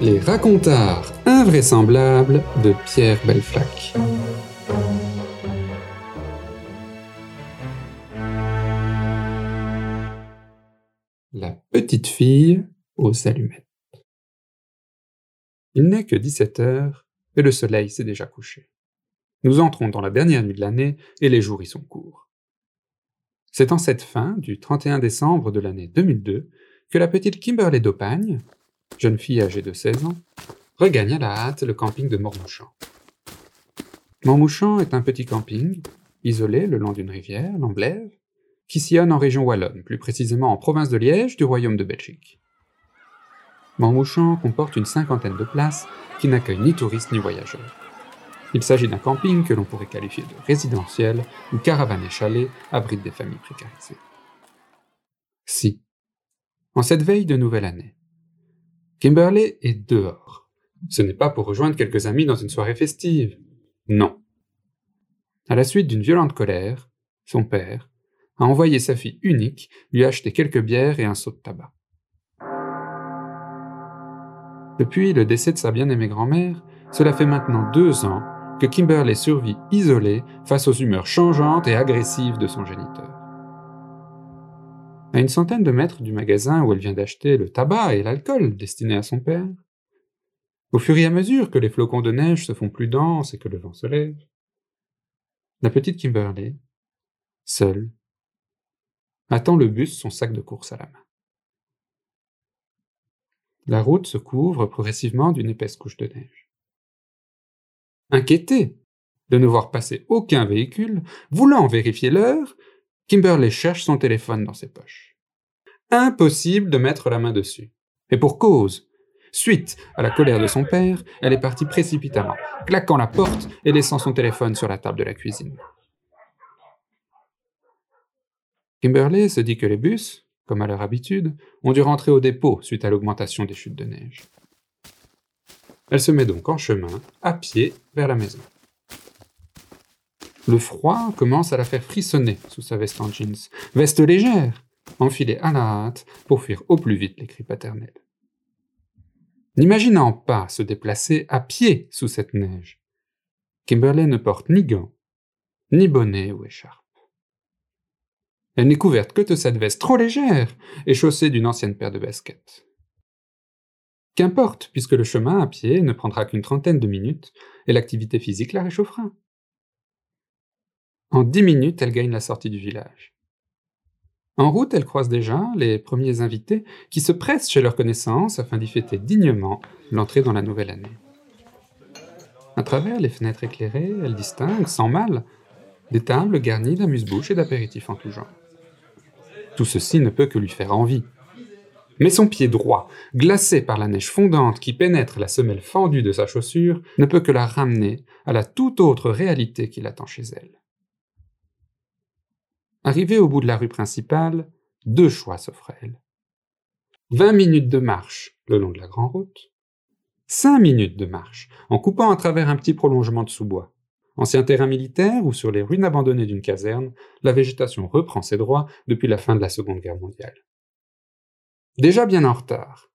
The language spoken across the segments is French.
Les racontards invraisemblables de Pierre Belflac. La petite fille aux allumettes. Il n'est que 17 heures et le soleil s'est déjà couché. Nous entrons dans la dernière nuit de l'année et les jours y sont courts. C'est en cette fin du 31 décembre de l'année 2002 que la petite Kimberley d'Opagne, jeune fille âgée de 16 ans, regagne à la hâte le camping de Mormouchamp. Mormouchamp est un petit camping, isolé le long d'une rivière, l'Amblève, qui sillonne en région wallonne, plus précisément en province de Liège du royaume de Belgique. Mormouchamp comporte une cinquantaine de places qui n'accueillent ni touristes ni voyageurs. Il s'agit d'un camping que l'on pourrait qualifier de résidentiel où caravanes et chalets abritent des familles précarisées. Si, en cette veille de nouvelle année, Kimberley est dehors. Ce n'est pas pour rejoindre quelques amis dans une soirée festive. Non. À la suite d'une violente colère, son père a envoyé sa fille unique lui acheter quelques bières et un seau de tabac. Depuis le décès de sa bien-aimée grand-mère, cela fait maintenant deux ans que Kimberley survit isolée face aux humeurs changeantes et agressives de son géniteur. À une centaine de mètres du magasin où elle vient d'acheter le tabac et l'alcool destinés à son père, au fur et à mesure que les flocons de neige se font plus denses et que le vent se lève, la petite Kimberley, seule, attend le bus son sac de course à la main. La route se couvre progressivement d'une épaisse couche de neige. Inquiété de ne voir passer aucun véhicule, voulant vérifier l'heure, Kimberley cherche son téléphone dans ses poches. Impossible de mettre la main dessus. Et pour cause. Suite à la colère de son père, elle est partie précipitamment, claquant la porte et laissant son téléphone sur la table de la cuisine. Kimberley se dit que les bus, comme à leur habitude, ont dû rentrer au dépôt suite à l'augmentation des chutes de neige. Elle se met donc en chemin, à pied, vers la maison. Le froid commence à la faire frissonner sous sa veste en jeans, veste légère, enfilée à la hâte pour fuir au plus vite les cris paternels. N'imaginant pas se déplacer à pied sous cette neige, Kimberley ne porte ni gants, ni bonnet ou écharpe. Elle n'est couverte que de cette veste trop légère et chaussée d'une ancienne paire de baskets. Qu'importe, puisque le chemin à pied ne prendra qu'une trentaine de minutes, et l'activité physique la réchauffera. En dix minutes, elle gagne la sortie du village. En route, elle croise déjà les premiers invités qui se pressent chez leurs connaissances afin d'y fêter dignement l'entrée dans la nouvelle année. À travers les fenêtres éclairées, elle distingue, sans mal, des tables garnies d'amuse-bouches et d'apéritifs en tout genre. Tout ceci ne peut que lui faire envie, mais son pied droit, glacé par la neige fondante qui pénètre la semelle fendue de sa chaussure, ne peut que la ramener à la toute autre réalité qui l'attend chez elle. Arrivée au bout de la rue principale, deux choix s'offrent à elle. Vingt minutes de marche le long de la grande route, cinq minutes de marche en coupant à travers un petit prolongement de sous-bois. Ancien terrain militaire ou sur les ruines abandonnées d'une caserne, la végétation reprend ses droits depuis la fin de la Seconde Guerre mondiale déjà bien en retard,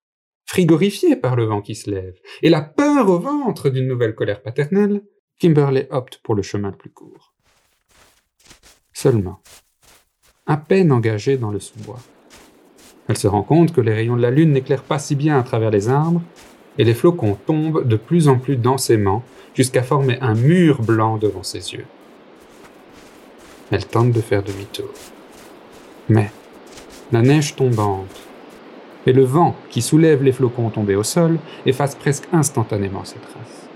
frigorifié par le vent qui se lève, et la peur au ventre d'une nouvelle colère paternelle, Kimberley opte pour le chemin le plus court. Seulement, à peine engagée dans le sous-bois, elle se rend compte que les rayons de la lune n'éclairent pas si bien à travers les arbres, et les flocons tombent de plus en plus densément jusqu'à former un mur blanc devant ses yeux. Elle tente de faire demi-tour. Mais la neige tombante et le vent qui soulève les flocons tombés au sol efface presque instantanément ces traces.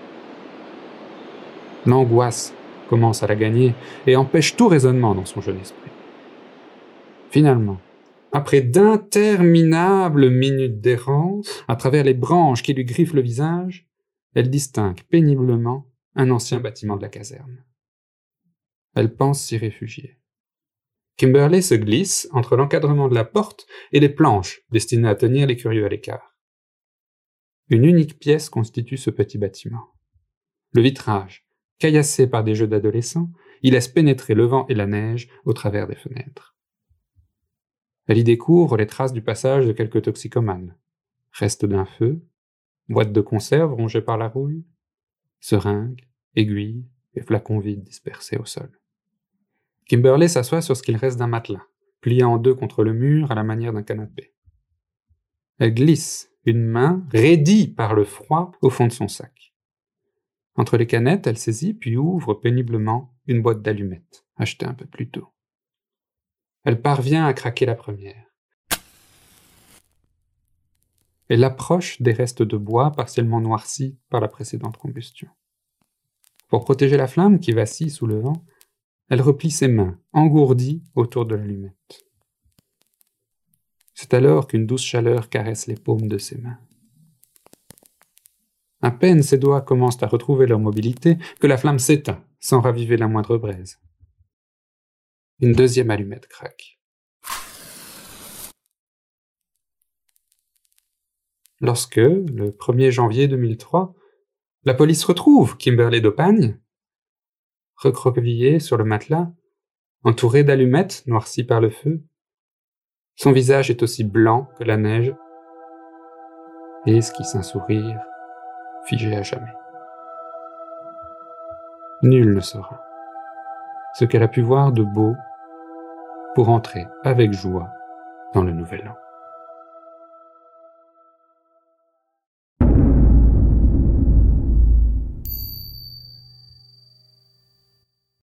L'angoisse commence à la gagner et empêche tout raisonnement dans son jeune esprit. Finalement, après d'interminables minutes d'errance, à travers les branches qui lui griffent le visage, elle distingue péniblement un ancien bâtiment de la caserne. Elle pense s'y réfugier. Kimberley se glisse entre l'encadrement de la porte et les planches destinées à tenir les curieux à l'écart. Une unique pièce constitue ce petit bâtiment. Le vitrage, caillassé par des jeux d'adolescents, y laisse pénétrer le vent et la neige au travers des fenêtres. Elle y découvre les traces du passage de quelques toxicomanes. Restes d'un feu, boîte de conserve rongée par la rouille, seringues, aiguilles et flacons vides dispersés au sol. Kimberley s'assoit sur ce qu'il reste d'un matelas, plié en deux contre le mur à la manière d'un canapé. Elle glisse une main, raidie par le froid, au fond de son sac. Entre les canettes, elle saisit puis ouvre péniblement une boîte d'allumettes, achetée un peu plus tôt. Elle parvient à craquer la première. Elle approche des restes de bois partiellement noircis par la précédente combustion. Pour protéger la flamme qui vacille sous le vent, elle replie ses mains, engourdies autour de l'allumette. C'est alors qu'une douce chaleur caresse les paumes de ses mains. À peine ses doigts commencent à retrouver leur mobilité que la flamme s'éteint, sans raviver la moindre braise. Une deuxième allumette craque. Lorsque, le 1er janvier 2003, la police retrouve Kimberley d'Opagne, recroquevillée sur le matelas, entourée d'allumettes noircies par le feu. Son visage est aussi blanc que la neige, et esquisse un sourire figé à jamais. Nul ne saura ce qu'elle a pu voir de beau pour entrer avec joie dans le nouvel an.